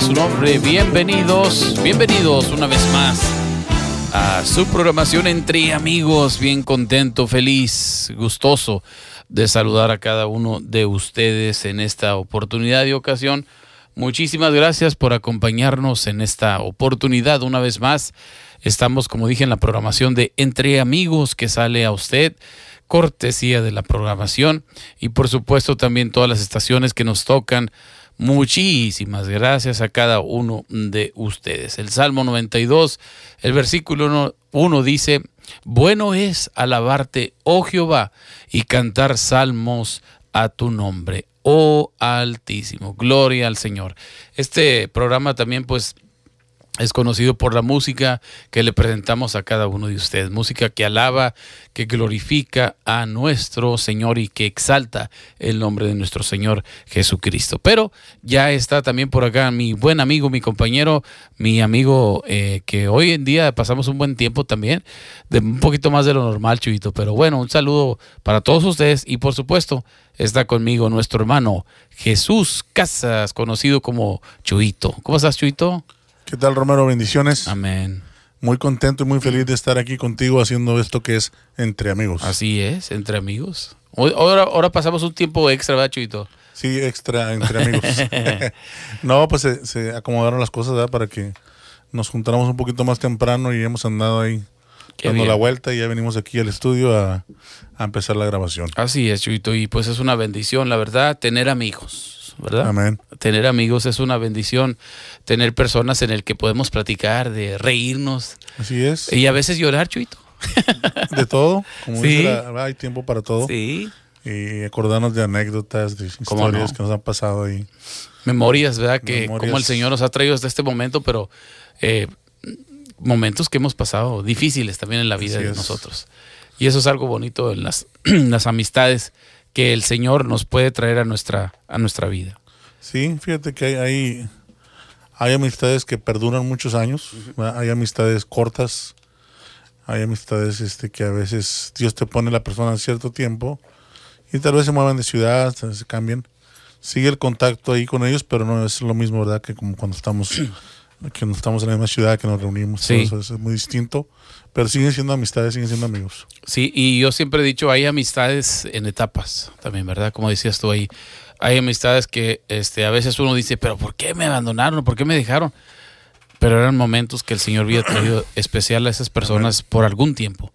su nombre. Bienvenidos, bienvenidos una vez más a su programación entre amigos. Bien contento, feliz, gustoso de saludar a cada uno de ustedes en esta oportunidad y ocasión. Muchísimas gracias por acompañarnos en esta oportunidad una vez más. Estamos, como dije, en la programación de Entre Amigos que sale a usted cortesía de la programación y por supuesto también todas las estaciones que nos tocan. Muchísimas gracias a cada uno de ustedes. El Salmo 92, el versículo 1 dice, bueno es alabarte, oh Jehová, y cantar salmos a tu nombre, oh Altísimo. Gloria al Señor. Este programa también pues es conocido por la música que le presentamos a cada uno de ustedes. Música que alaba, que glorifica a nuestro Señor y que exalta el nombre de nuestro Señor Jesucristo. Pero ya está también por acá mi buen amigo, mi compañero, mi amigo eh, que hoy en día pasamos un buen tiempo también, de un poquito más de lo normal, Chuyito. Pero bueno, un saludo para todos ustedes y por supuesto está conmigo nuestro hermano Jesús Casas, conocido como Chuito. ¿Cómo estás, Chuito? ¿Qué tal, Romero? Bendiciones. Amén. Muy contento y muy feliz de estar aquí contigo haciendo esto que es entre amigos. Así es, entre amigos. Ahora, ahora pasamos un tiempo extra, ¿verdad, Chuito? Sí, extra entre amigos. no, pues se, acomodaron las cosas ¿verdad? para que nos juntáramos un poquito más temprano y hemos andado ahí dando la vuelta y ya venimos aquí al estudio a, a empezar la grabación. Así es, Chuito, y pues es una bendición, la verdad, tener amigos ¿verdad? Amén. Tener amigos es una bendición, tener personas en el que podemos platicar, de reírnos. Así es. Y a veces llorar, Chuito. De todo, como dice hay tiempo para todo. Sí. Y acordarnos de anécdotas, de historias que nos han pasado ahí. Memorias, ¿verdad? Que como el Señor nos ha traído hasta este momento, pero eh, momentos que hemos pasado difíciles también en la vida de nosotros. Y eso es algo bonito en las, las amistades que el Señor nos puede traer a nuestra, a nuestra vida. Sí, fíjate que hay, hay, amistades que perduran muchos años, hay amistades cortas, hay amistades este, que a veces Dios te pone la persona en cierto tiempo y tal vez se muevan de ciudad, se cambien. Sigue el contacto ahí con ellos, pero no es lo mismo, ¿verdad? Que como cuando estamos, que no estamos en la misma ciudad, que nos reunimos. Sí. Eso es muy distinto. Pero siguen siendo amistades, siguen siendo amigos. Sí, y yo siempre he dicho, hay amistades en etapas también, ¿verdad? Como decías tú ahí, hay amistades que este, a veces uno dice, pero ¿por qué me abandonaron? ¿Por qué me dejaron? Pero eran momentos que el Señor había traído especial a esas personas por algún tiempo.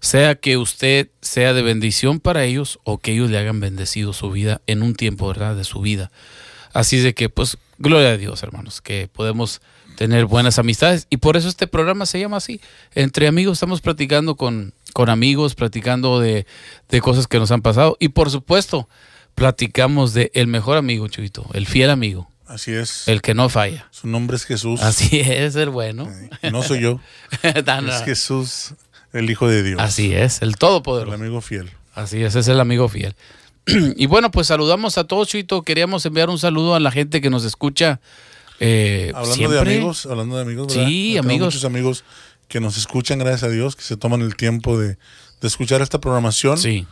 Sea que usted sea de bendición para ellos o que ellos le hagan bendecido su vida en un tiempo, ¿verdad? De su vida. Así de que, pues, gloria a Dios, hermanos, que podemos tener buenas amistades. Y por eso este programa se llama así. Entre amigos estamos platicando con, con amigos, platicando de, cosas que nos han pasado. Y por supuesto, platicamos de el mejor amigo, Chuito, el fiel amigo. Así es. El que no falla. Su nombre es Jesús. Así es, el bueno. no soy yo. es Jesús, el Hijo de Dios. Así es, el Todopoderoso. El amigo fiel. Así es, es el amigo fiel. y bueno, pues saludamos a todos, Chuito. Queríamos enviar un saludo a la gente que nos escucha eh, hablando de amigos, hablando de amigos, Sí, amigos. Muchos amigos que nos escuchan, gracias a Dios, que se toman el tiempo de, escuchar esta programación. Sí.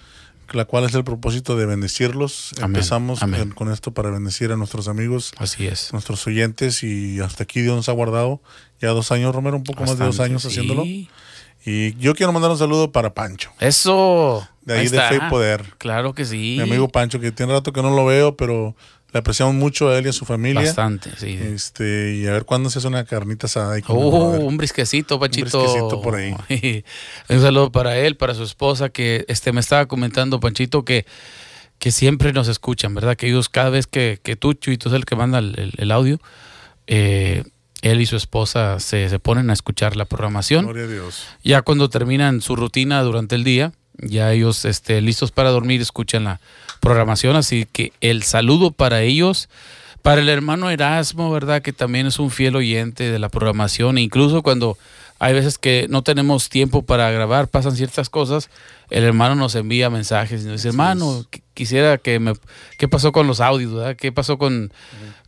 La cual es el propósito de bendecirlos. Empezamos con esto para bendecir a nuestros amigos. Así es. Nuestros oyentes y hasta aquí Dios nos ha guardado ya dos años, Romero, un poco más de dos años haciéndolo. Y yo quiero mandar un saludo para Pancho. Eso. De ahí, de Fe y Poder. Claro que sí. Mi amigo Pancho, que tiene rato que no lo veo, pero le apreciamos mucho a él y a su familia. Bastante, sí. Este, y a ver cuándo se hace una carnita asada. Ahí oh, un brisquecito, Panchito. Un brisquecito por ahí. un saludo para él, para su esposa, que este me estaba comentando, Panchito, que, que siempre nos escuchan, ¿verdad? Que ellos cada vez que, que tú, y tú es el que manda el, audio, eh, él y su esposa se, se, ponen a escuchar la programación. Gloria a Dios. Ya cuando terminan su rutina durante el día, ya ellos este, listos para dormir escuchan la programación, así que el saludo para ellos, para el hermano Erasmo, ¿verdad? Que también es un fiel oyente de la programación, e incluso cuando hay veces que no tenemos tiempo para grabar, pasan ciertas cosas, el hermano nos envía mensajes y nos dice, hermano, quisiera que me... ¿Qué pasó con los audios? ¿verdad? ¿Qué pasó con,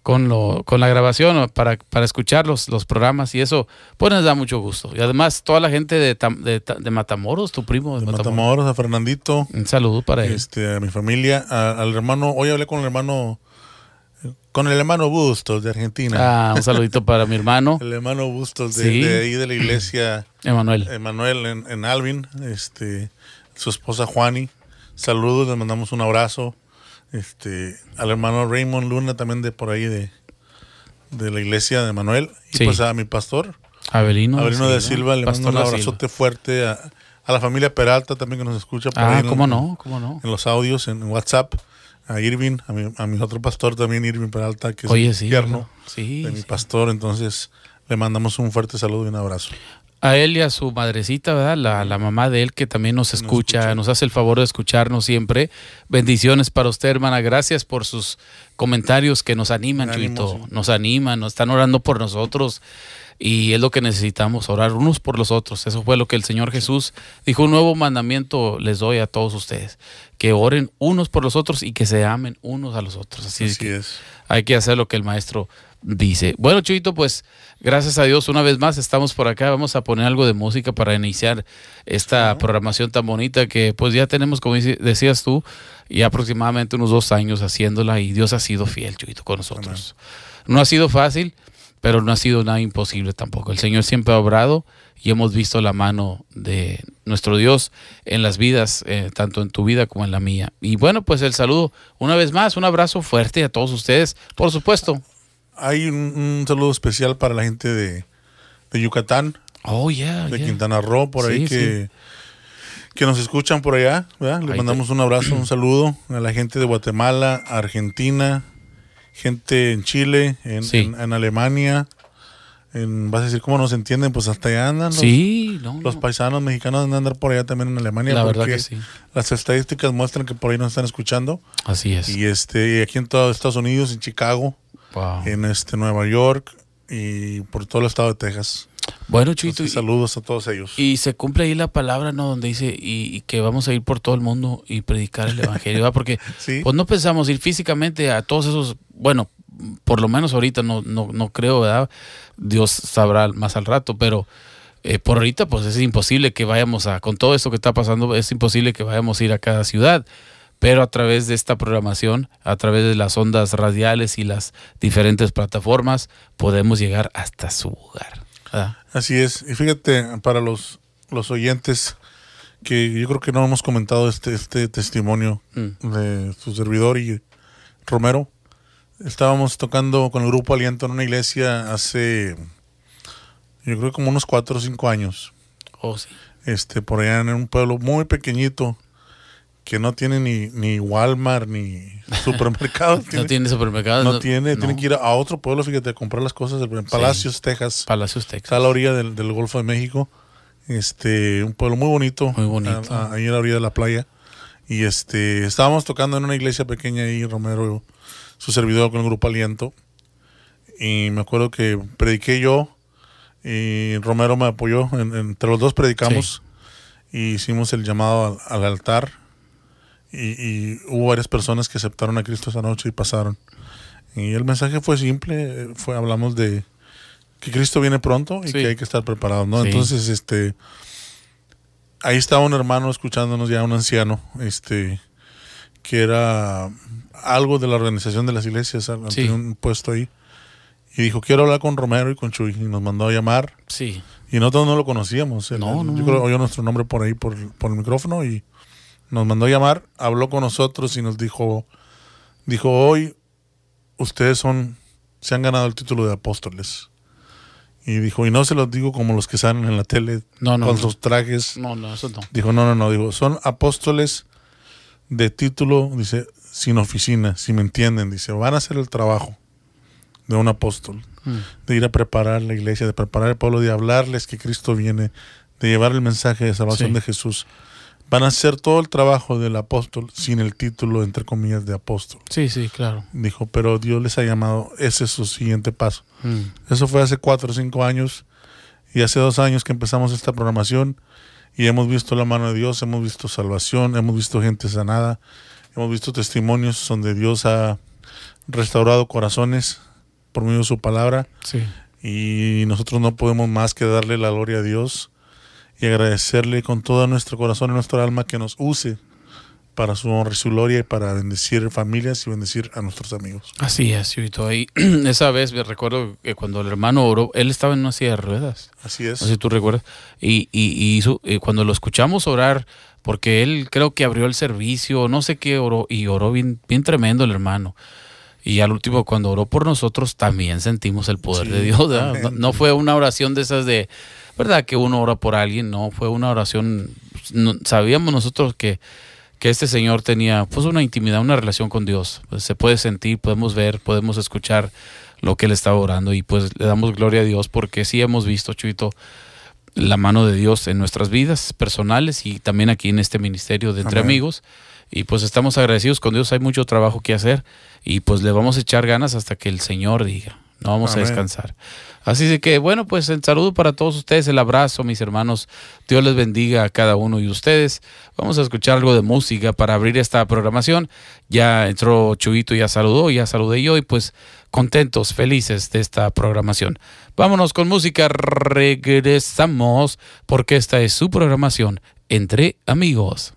con, lo, con la grabación para, para escuchar los, los programas? Y eso, pues nos da mucho gusto. Y además, toda la gente de, de, Matamoros, tu primo de, Matamoros. a Fernandito. Un saludo para él. Este, a mi familia, al hermano, hoy hablé con el hermano con el hermano Bustos de Argentina. Ah, un saludito para mi hermano. El hermano Bustos de, Sí. de ahí de la iglesia Emanuel. Emanuel en, en Alvin, este, su esposa Juani. Saludos, les mandamos un abrazo. Este, al hermano Raymond Luna también de por ahí de, de la iglesia de Manuel. Y Sí. pues a mi pastor, Avelino. Avelino de Silva, le mando un abrazote fuerte a, a la familia Peralta también que nos escucha por ahí Ah, en- cómo no, cómo no. en los audios, en WhatsApp. A Irving, a mi, a mi otro pastor también, Irving Peralta, que es Oye, sí. tierno ¿verdad? Sí. de mi pastor. Entonces, le mandamos un fuerte saludo y un abrazo. A él y a su madrecita, ¿verdad? La, la mamá de él que también nos escucha, escucha. nos hace el favor de escucharnos siempre. Bendiciones para usted, hermana. Gracias por sus comentarios que nos animan, Chuito. Nos animan, nos están orando por nosotros. Y es lo que necesitamos, orar unos por los otros. Eso fue lo que el Señor Jesús dijo. Un nuevo mandamiento les doy a todos ustedes. Que oren unos por los otros y que se amen unos a los otros. Así, que es. hay que hacer lo que el maestro dice. Bueno, Chuito, pues gracias a Dios una vez más estamos por acá. Vamos a poner algo de música para iniciar esta programación tan bonita que pues ya tenemos, como decías tú, ya aproximadamente unos dos años haciéndola y Dios ha sido fiel, Chuito, con nosotros. No ha sido fácil, pero no ha sido nada imposible tampoco. El Señor siempre ha obrado y hemos visto la mano de nuestro Dios en las vidas, eh, tanto en tu vida como en la mía. Y bueno, pues el saludo una vez más, un abrazo fuerte a todos ustedes, por supuesto. Hay un, un saludo especial para la gente de, de Yucatán, Oh, yeah, de yeah. Quintana Roo, por ahí Sí, que, que nos escuchan por allá. ¿verdad? Les Ahí mandamos un abrazo, un saludo a la gente de Guatemala, Argentina, gente en Chile, en, Sí. en- en Alemania. En, vas a decir cómo nos entienden, pues hasta allá andan los, Sí, no, los no. paisanos mexicanos andan a andar por allá también en Alemania. La verdad que sí. Las estadísticas muestran que por ahí nos están escuchando. Así es. Y este, y aquí en todos Estados Unidos, en Chicago, Wow. en este Nueva York y por todo el estado de Texas. Bueno, Chuito, Entonces, y, saludos a todos ellos. y se cumple ahí la palabra, ¿no? Donde dice y, y que vamos a ir por todo el mundo y predicar el evangelio, ¿verdad? Porque sí, pues no pensamos ir físicamente a todos esos, bueno, por lo menos ahorita no, no, no creo, ¿verdad? Dios sabrá más al rato, pero eh, por ahorita pues es imposible que vayamos a, con todo esto que está pasando, es imposible que vayamos a ir a cada ciudad, pero a través de esta programación, a través de las ondas radiales y las diferentes plataformas, podemos llegar hasta su hogar. ¿Verdad? así es. Y fíjate, para los, los oyentes, que yo creo que no hemos comentado este, este testimonio Mm. de su servidor y Romero. Estábamos tocando con el grupo Aliento en una iglesia hace, yo creo como unos cuatro o cinco años. Oh, sí. este por allá en un pueblo muy pequeñito que no tiene ni, ni Walmart ni supermercado. No tiene supermercado. no tiene, no. tiene que ir a otro pueblo, fíjate, a comprar las cosas en Palacios, Texas. Palacios Está a Texas. la orilla del, del Golfo de México. Este, un pueblo muy bonito. Muy bonito. a- a- ahí a la orilla de la playa. Y este, estábamos tocando en una iglesia pequeña ahí, Romero, su servidor con el grupo Aliento. Y me acuerdo que prediqué yo y Romero me apoyó. en- entre los dos predicamos y hicimos el llamado al, al altar. Y, y hubo varias personas que aceptaron a Cristo esa noche y pasaron. Y el mensaje fue simple, fue hablamos de que Cristo viene pronto y Sí. que hay que estar preparados, ¿no? Sí. Entonces, este ahí estaba un hermano escuchándonos ya un anciano, este que era algo de la organización de las iglesias, Sí. tenía un puesto ahí. Y dijo, quiero hablar con Romero y con Chuy. Y nos mandó a llamar. Sí. Y nosotros no lo conocíamos. Él- No, no, yo creo que oyó nuestro nombre por ahí, por, por el micrófono. Y nos mandó a llamar, habló con nosotros y nos dijo, dijo, hoy ustedes son, se han ganado el título de apóstoles. Y dijo, y no se los digo como los que salen en la tele No, no, con no. sus trajes. No, no, eso no. Dijo, no, no, no, digo, son apóstoles de título, dice, sin oficina, si me entienden, dice, van a hacer el trabajo de un apóstol, Mm. de ir a preparar la iglesia, de preparar el pueblo, de hablarles que Cristo viene, de llevar el mensaje de salvación Sí. de Jesús. Van a hacer todo el trabajo del apóstol sin el título, entre comillas, de apóstol. Sí, sí, claro. Dijo, pero Dios les ha llamado, ese es su siguiente paso. Mm. Eso fue hace cuatro o cinco años y hace dos años que empezamos esta programación y hemos visto la mano de Dios, hemos visto salvación, hemos visto gente sanada, hemos visto testimonios donde Dios ha restaurado corazones por medio de su palabra Sí. y nosotros no podemos más que darle la gloria a Dios y agradecerle con todo nuestro corazón y nuestra alma que nos use para su honra y su gloria y para bendecir familias y bendecir a nuestros amigos. Así es, Chuyito. Ahí, esa vez me recuerdo que cuando el hermano oró, él estaba en una silla de ruedas. Así es. No sé si tú recuerdas. Y, y, y hizo- eh, cuando lo escuchamos orar, porque él creo que abrió el servicio, no sé qué oró, y oró bien, bien tremendo el hermano. Y al último, cuando oró por nosotros, también sentimos el poder Sí, de Dios. No, no fue una oración de esas de, ¿verdad? Que uno ora por alguien, no, fue una oración. no- sabíamos nosotros que, que este Señor tenía pues una intimidad, una relación con Dios. Pues, se puede sentir, podemos ver, podemos escuchar lo que él estaba orando y pues le damos gloria a Dios porque sí hemos visto, Chuito, la mano de Dios en nuestras vidas personales y también aquí en este ministerio de Entre Amén. Amigos. Y pues estamos agradecidos con Dios, hay mucho trabajo que hacer y pues le vamos a echar ganas hasta que el Señor diga, no vamos Amén. a descansar. Así que bueno, pues el saludo para todos ustedes, el abrazo, mis hermanos, Dios les bendiga a cada uno de ustedes. Vamos a escuchar algo de música para abrir esta programación. Ya entró Chuito, ya saludó, ya saludé yo y pues contentos, felices de esta programación. Vámonos con música, regresamos porque esta es su programación entre amigos.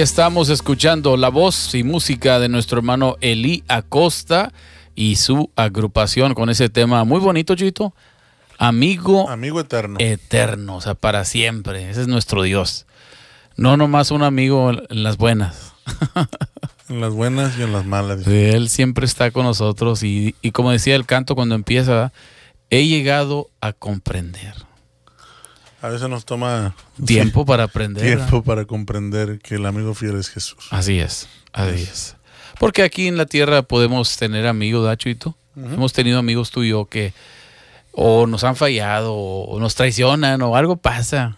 Ahí estamos escuchando la voz y música de nuestro hermano Eli Acosta y su agrupación con ese tema muy bonito, Chito. Amigo Amigo eterno. eterno, o sea, para siempre. Ese es nuestro Dios. No nomás un amigo en las buenas. En las buenas y en las malas. Sí, Él siempre está con nosotros y, y como decía el canto cuando empieza, he llegado a comprender. A veces nos toma Tiempo para aprender. ¿verdad? tiempo para comprender que el amigo fiel es Jesús. Así es, así es. Porque aquí en la tierra podemos tener amigos, ¿da, Chuito? Hemos tenido amigos tú y yo que o nos han fallado o nos traicionan o algo pasa,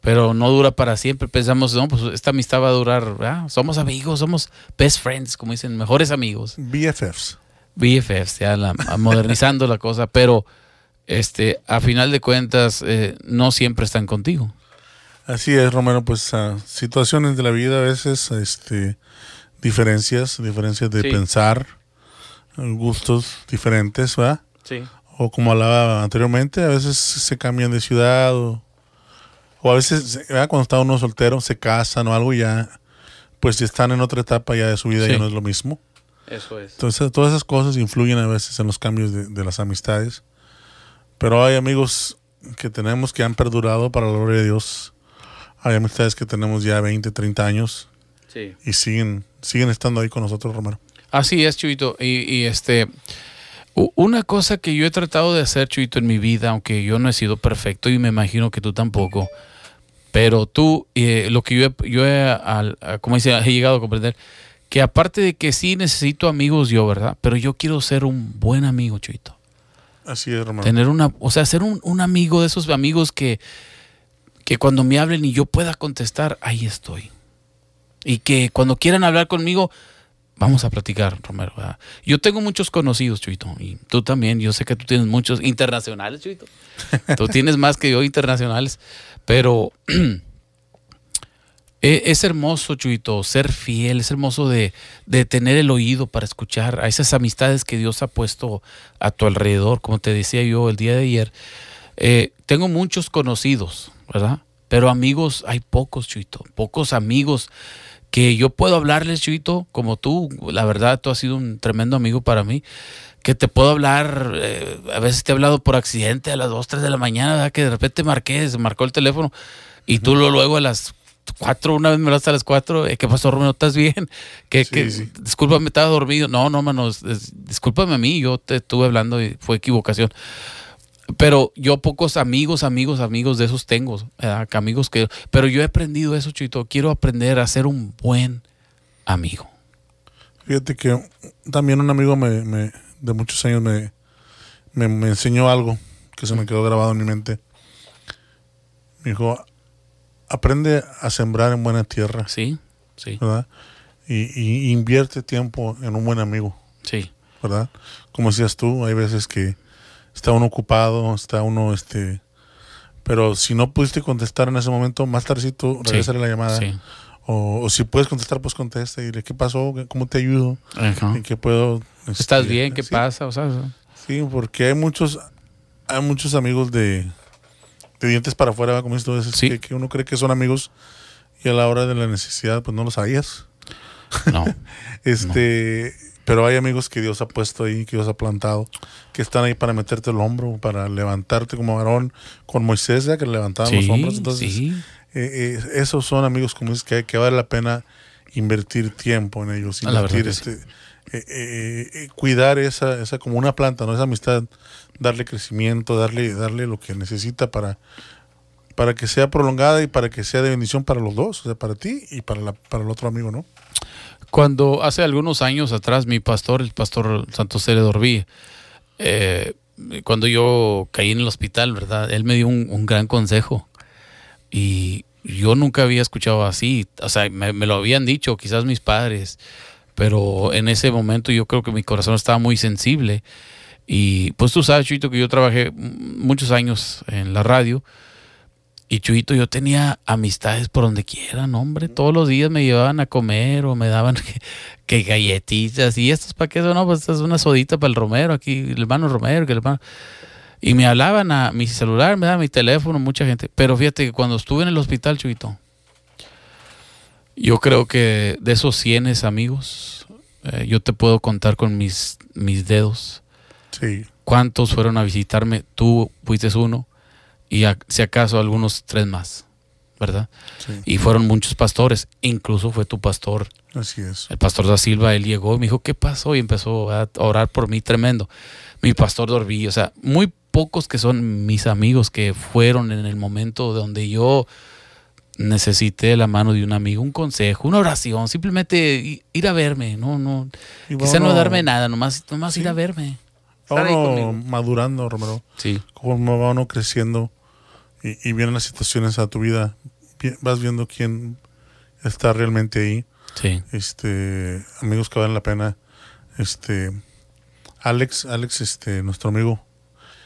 pero no dura para siempre. Pensamos, no, pues esta amistad va a durar, ¿verdad? Somos amigos, somos best friends, como dicen, mejores amigos. BFFs. BFFs, ya la- modernizando la cosa, pero este, a final de cuentas eh, no siempre están contigo. Así es, Romero, pues ah, situaciones de la vida a veces, este, diferencias, diferencias de Sí. pensar, gustos diferentes, ¿verdad? Sí. O como hablaba anteriormente, a veces se cambian de ciudad o, o a veces ¿verdad? cuando está uno soltero se casan o algo y ya, pues si están en otra etapa ya de su vida Sí. ya no es lo mismo. Eso es. Entonces todas esas cosas influyen a veces en los cambios de, de las amistades. Pero hay amigos que tenemos que han perdurado para la gloria de Dios. Hay amistades que tenemos ya 20, 30 años Sí. y siguen, siguen estando ahí con nosotros, Romero. Así es, Chuito. Y, y, este, una cosa que yo he tratado de hacer, Chuito, en mi vida, aunque yo no he sido perfecto y me imagino que tú tampoco, pero tú, eh, lo que yo he, yo he, al- a- como dice, he llegado a comprender, que aparte de que sí necesito amigos yo, ¿verdad? Pero yo quiero ser un buen amigo, Chuito. Así es, Romero. Tener una, o sea, ser un, un amigo de esos amigos que, que cuando me hablen y yo pueda contestar, ahí estoy. Y que cuando quieran hablar conmigo, vamos a platicar, Romero. ¿verdad? Yo tengo muchos conocidos, Chuito, y tú también. Yo sé que tú tienes muchos internacionales, Chuito. Tú tienes más que yo internacionales, pero e- es hermoso, Chuito, ser fiel, es hermoso de, de tener el oído para escuchar a esas amistades que Dios ha puesto a tu alrededor, como te decía yo el día de ayer. Eh, tengo muchos conocidos, ¿verdad? Pero amigos hay pocos, Chuito, pocos amigos que yo puedo hablarles, Chuito, como tú, la verdad, tú has sido un tremendo amigo para mí, que te puedo hablar, eh, a veces te he hablado por accidente a las 2, 3 de la mañana, ¿verdad? que de repente marqué, se marcó el teléfono y tú lo, luego a las 4, una vez me hablaste a las 4, eh, ¿qué pasó, Romero? ¿Estás bien? que Sí, sí. Discúlpame, estaba dormido. No, no, mano, discúlpame a mí, yo te estuve hablando y fue equivocación. Pero yo pocos amigos, amigos, amigos de esos tengo. Que amigos que... Pero yo he aprendido eso, Chito. Quiero aprender a ser un buen amigo. Fíjate que también un amigo me, me- de muchos años me, me, me enseñó algo que se me quedó grabado en mi mente. Me dijo, aprende a sembrar en buena tierra, ¿Sí? Sí, ¿verdad? Y, y invierte tiempo en un buen amigo, sí. ¿verdad? Como decías tú, hay veces que está uno ocupado, está uno, este... Pero si no pudiste contestar en ese momento, más tardecito, regresarle la llamada. Sí. O, o si puedes contestar, pues contesta y dile, ¿qué pasó? ¿Cómo te ayudo? Ajá. ¿En qué puedo? ¿Estás este, bien? ¿Qué sí, pasa? O sea, Sí, porque hay muchos, hay muchos amigos de, de dientes para afuera, como veces Sí. que, que uno cree que son amigos y a la hora de la necesidad, pues no lo sabías. no. Este, pero hay amigos que Dios ha puesto ahí, que Dios ha plantado, que están ahí para meterte el hombro, para levantarte como varón, con Moisés, ya que le levantaban los hombros. Entonces, sí. eh, eh, esos son amigos como dices que, que vale la pena invertir tiempo en ellos, Ah, invertir este, eh, eh, eh, cuidar esa, esa como una planta, ¿no? Esa amistad, darle crecimiento, darle, darle lo que necesita para, para que sea prolongada y para que sea de bendición para los dos, o sea, para ti y para, la, para el otro amigo, ¿no? Cuando hace algunos años atrás mi pastor, el pastor Santos Cere Dorví, cuando yo caí en el hospital, ¿verdad? Él me dio un, un gran consejo y yo nunca había escuchado así, o sea, me, me lo habían dicho quizás mis padres, pero en ese momento yo creo que mi corazón estaba muy sensible y pues tú sabes, Chuito, que yo trabajé muchos años en la radio y Chuito, yo tenía amistades por donde quieran, hombre. Todos los días me llevaban a comer o me daban que, que galletitas. ¿Y estos para qué son? No, pues esta es una sodita para el Romero, aquí, el hermano Romero, que el hermano. Y me hablaban a mi celular, me daban mi teléfono, mucha gente. Pero fíjate que cuando estuve en el hospital, Chuito, yo creo que de esos cienes amigos, eh, yo te puedo contar con mis, mis dedos Sí, cuántos fueron a visitarme. Tú fuiste uno y a- si acaso algunos tres más, ¿verdad? sí, Y fueron muchos pastores, incluso fue tu pastor, así es. el pastor da Silva, él llegó y me dijo, ¿qué pasó? Y empezó a orar por mí tremendo. Mi pastor Dorví, o sea, muy pocos que son mis amigos que fueron en el momento donde yo necesité la mano de un amigo, un consejo, una oración, simplemente ir a verme, no, no, va quizá no darme nada, nomás, nomás Sí. ir a verme. va uno conmigo. madurando, Romero. Sí, Conforme va uno creciendo y, y vienen las situaciones a tu vida, vi- vas viendo quién está realmente ahí. sí. Este, amigos que valen la pena. Este, Alex, Alex, este, nuestro amigo.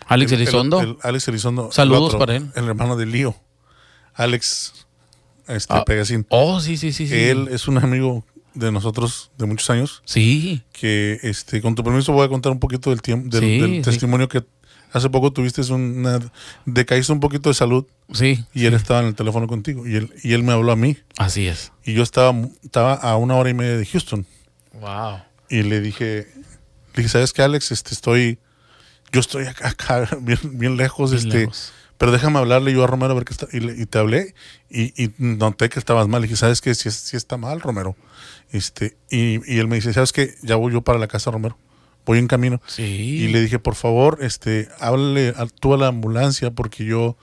Alex El- el- Elizondo. el- Alex Elizondo. el Saludos otro, para él. El hermano de Lío. Alex, este, Ah. Pegasín. Oh, sí, sí, sí, sí. Él es un amigo de nosotros de muchos años. Sí, que este con tu permiso voy a contar un poquito del tiempo del, Sí, del sí. testimonio que hace poco tuviste una decaíste un poquito de salud sí. y él estaba en el teléfono contigo y él y él me habló a mí Así es. y yo estaba estaba a una hora y media de Houston Wow. y le dije le dije sabes qué Alex este estoy yo estoy acá, acá, bien, bien lejos este pero déjame hablarle yo a Romero a ver qué está y, le- y te hablé y, y noté que estabas mal y dije sabes qué si, si está mal Romero este y, y él me dice sabes qué ya voy yo para la casa Romero voy en camino Sí. y le dije, por favor, este, háblale a, tú a la ambulancia porque yo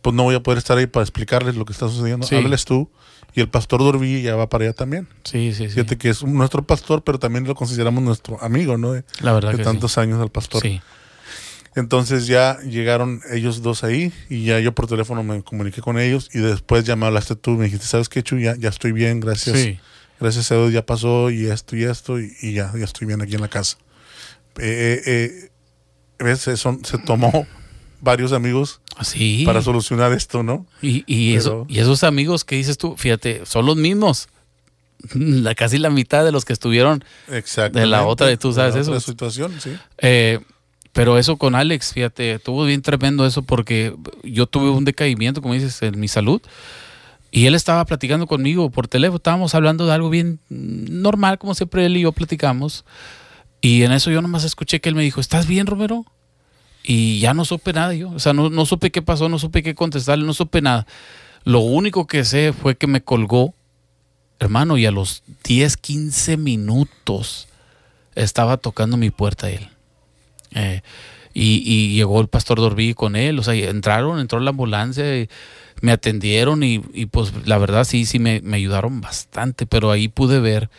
pues no voy a poder estar ahí para explicarles lo que está sucediendo. Sí. Háblales tú. Y el pastor Dorví ya va para allá también. Sí, sí, sí. Fíjate que es nuestro pastor, pero también lo consideramos nuestro amigo, ¿no? De, La verdad de que tantos años al pastor. sí. Entonces ya llegaron ellos dos ahí y ya yo por teléfono me comuniqué con ellos y después ya me hablaste tú, me dijiste, ¿sabes qué, Chu? Ya, ya estoy bien, gracias. Sí. Gracias a Dios ya pasó y esto y esto y, y ya, ya estoy bien aquí en la casa. Eh, eh, eh, ¿ves? Se, son- se tomó varios amigos Sí. para solucionar esto, ¿no? Y, y, eso, Pero- y esos amigos que dices tú, fíjate, son los mismos. La, casi la mitad de los que estuvieron. De la otra, tú sabes eso. situación, sí. eh, pero eso con Alex, fíjate, estuvo bien tremendo eso porque yo tuve un decaimiento, como dices, en mi salud. Y él estaba platicando conmigo por teléfono. Estábamos hablando de algo bien normal, como siempre él y yo platicamos. Y en eso yo nomás escuché que él me dijo, ¿estás bien, Romero? Y ya no supe nada yo. O sea, no, no supe qué pasó, no supe qué contestarle, no supe nada. Lo único que sé fue que me colgó, hermano, y a los 10, 15 minutos estaba tocando mi puerta él. Eh, y, llegó el pastor Dorví con él, o sea, entraron, entró la ambulancia, me atendieron y, y, pues la verdad sí, sí me, ayudaron bastante, pero ahí pude ver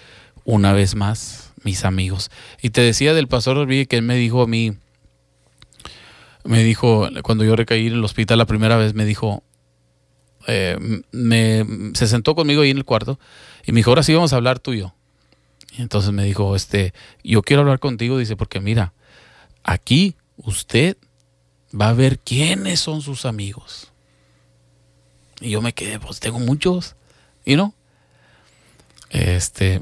una vez más mis amigos. Y te decía del pastor Dorví que él me dijo a mí, me dijo, cuando yo recaí en el hospital la primera vez, me dijo, eh, me, se sentó conmigo ahí en el cuarto y me dijo, ahora sí vamos a hablar tú y yo. Entonces me dijo, este, yo quiero hablar contigo, dice, porque mira, aquí usted va a ver quiénes son sus amigos. Y yo me quedé, pues tengo muchos. Y no. Este,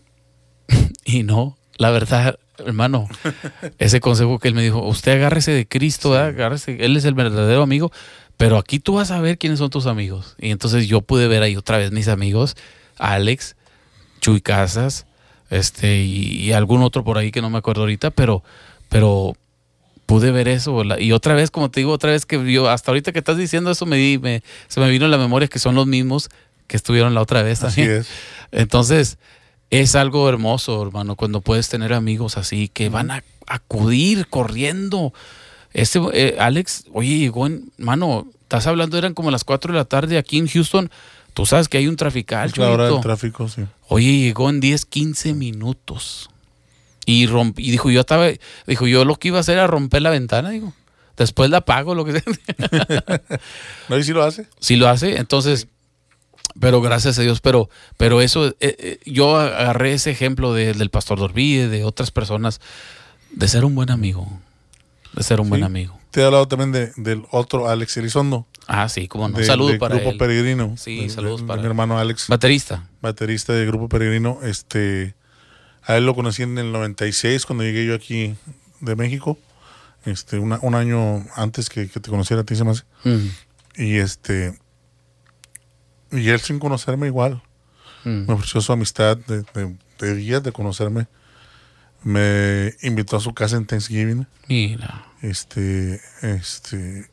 y no, la verdad, hermano, ese consejo que él me dijo, usted agárrese de Cristo, agárrese, él es el verdadero amigo, pero aquí tú vas a ver quiénes son tus amigos. Y entonces yo pude ver ahí otra vez mis amigos, Alex, Chuy Casas, este, y, y algún otro por ahí que no me acuerdo ahorita, pero, pero pude ver eso. la- y otra vez, como te digo, otra vez que yo, hasta ahorita que estás diciendo eso, me, di- me- se me vino a la memoria que son los mismos que estuvieron la otra vez Así también. es. Entonces, es algo hermoso, hermano, cuando puedes tener amigos así que van a acudir corriendo. Ese, eh, Alex, oye, llegó en, mano, estás hablando, eran como las 4 de la tarde aquí en Houston. Tú sabes que hay un trafical, Es la hora del tráfico, sí. Oye, llegó en 10, 15 minutos. Y, romp- y dijo, yo estaba, dijo, yo lo que iba a hacer era romper la ventana, digo. Después la apago, lo que sea. ¿No? ¿Y si lo hace? si lo hace, entonces, pero gracias a Dios, pero, pero eso, eh, eh, yo agarré ese ejemplo de- del pastor Dorville, de otras personas, de ser un buen amigo, de ser un buen amigo. Te he hablado también de, del otro Alex Elizondo. Ah, sí, como no. de- Saludos para Grupo él. Peregrino. Sí, saludos para mi hermano Alex, Baterista. baterista de Grupo Peregrino. Este, a él lo conocí en el 96 cuando llegué yo aquí de México. Este, una- un año antes que, que te conociera a ti se me hace. Mm, Y este, y él sin conocerme igual. mm. me ofreció su amistad de, de- de días de conocerme. Me invitó a su casa en Thanksgiving. Mira. Este, este,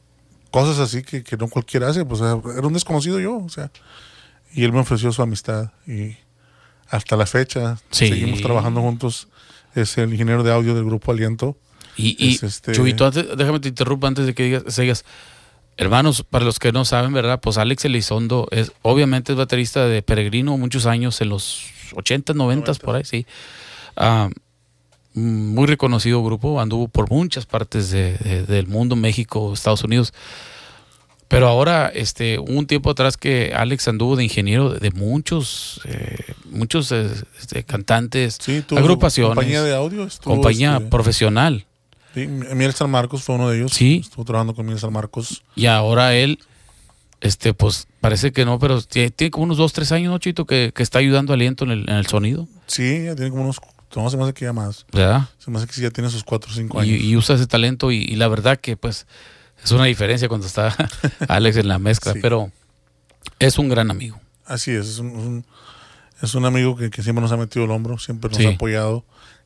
cosas así que, que no cualquiera hace. Pues era era un desconocido yo, o sea. Y él me ofreció su amistad. Y hasta la fecha Sí. seguimos trabajando juntos. Es el ingeniero de audio del grupo Aliento. Y, y Es este- Chubito, antes- déjame te interrumpa antes de que digas, sigas. Hermanos, para los que no saben, ¿verdad? Pues Alex Elizondo es, obviamente es baterista de Peregrino muchos años, en los 80, 90, por ahí, sí. Ah, muy reconocido grupo, anduvo por muchas partes de- de- del mundo, México, Estados Unidos. Pero ahora, este, un tiempo atrás que Alex anduvo de ingeniero de, de muchos, eh, muchos eh, este, cantantes, Sí, agrupaciones, compañía de audio. compañía este, profesional. sí, Miel San Marcos fue uno de ellos. Sí. Estuvo trabajando con Miel San Marcos. Y ahora él, este, pues parece que no, pero tiene, tiene como unos dos, tres años, ¿no, Chito? Que, que está ayudando a Aliento en el, en el sonido, Sí, ya tiene como unos. No, se me hace que ya más. ¿verdad? Se me hace que sí ya tiene sus 4 o 5 Y, años. y usa ese talento y, y la verdad que pues es una diferencia cuando está Alex en la mezcla, Sí. pero es un gran amigo. Así es, es un, un- es un amigo que, que siempre nos ha metido el hombro, siempre nos Sí. ha apoyado.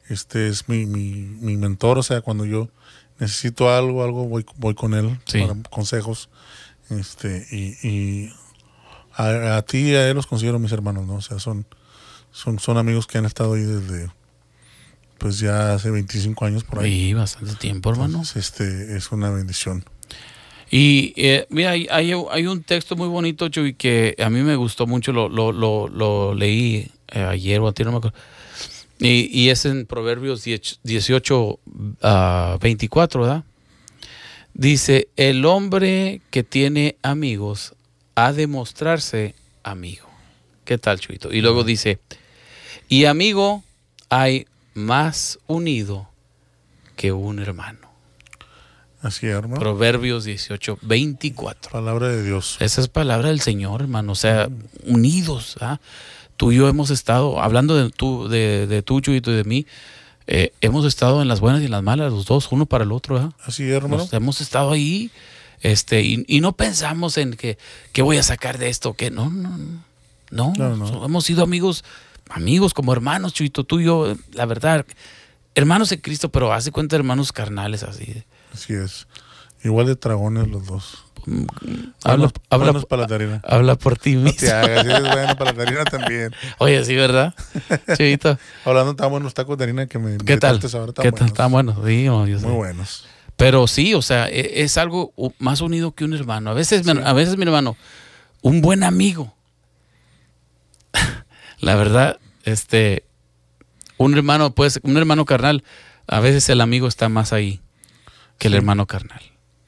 Este es mi, mi, mi mentor, o sea, cuando yo necesito algo, algo voy, voy con él Sí. para consejos. Este, y, y a, a ti y a él los considero mis hermanos, ¿no? O sea, son, son, son amigos que han estado ahí desde, pues ya hace 25 años por ahí. Y bastante tiempo, hermano. Entonces, este, es una bendición. Y eh, mira, hay, hay, un texto muy bonito, Chuy, que a mí me gustó mucho, lo, lo, leí eh, ayer o antes, no me acuerdo. Y, es en Proverbios 10 18, ah, 24, ¿verdad? Dice, el hombre que tiene amigos ha de mostrarse amigo. ¿Qué tal, Chuito? Y luego dice, y amigo hay más unido que un hermano. Así es, hermano. Proverbios 18, 24. Palabra de Dios. Esa es palabra del Señor, hermano. O sea, unidos. ¿ah? Tú y yo hemos estado, hablando de tú, de, de tú, Chuyito, y de mí, eh, hemos estado en las buenas y en las malas, los dos, uno para el otro. ¿ah? Así es, hermano. Nos- hemos estado ahí este, y, y no pensamos en que, que voy a sacar de esto, que no, no, no. No, No, hemos sido amigos, amigos como hermanos, Chuyito, tú y yo, la verdad, hermanos en Cristo, pero hace cuenta hermanos carnales así. Así es. Igual de dragones los dos. Habla, Buenos- habla, buenos para la tarina. habla por ti No mismo. te hagas, eres bueno para la tarina también. Oye, sí, ¿verdad? Chivito. Hablando tan buenos tacos de harina que me ¿Qué tal? ahora, tan ¿Qué tal? Están buenos. Sí, no, yo sé. Muy buenos. Pero sí, o sea, e- es algo más unido que un hermano. A veces, mi- a veces mi hermano, un buen amigo. La verdad, este, un hermano, pues, un hermano carnal, a veces el amigo está más ahí que el hermano carnal.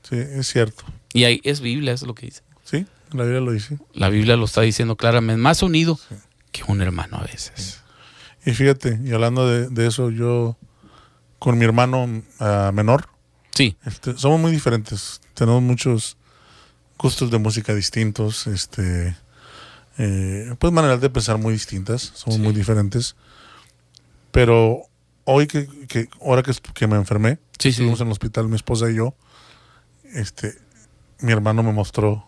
Sí, es cierto. Y ahí es Biblia, eso es lo que dice. Sí, la Biblia lo dice. La Biblia lo está diciendo claramente, más unido que un hermano a veces. Y fíjate, y hablando de, de eso, yo con mi hermano ah, menor, Sí, este, somos muy diferentes. Tenemos muchos gustos de música distintos, este, eh, pues maneras de pensar muy distintas, somos Sí. muy diferentes. Pero hoy que, que ahora que, que me enfermé, Sí, sí. estuvimos en el hospital, mi esposa y yo, este, mi hermano me mostró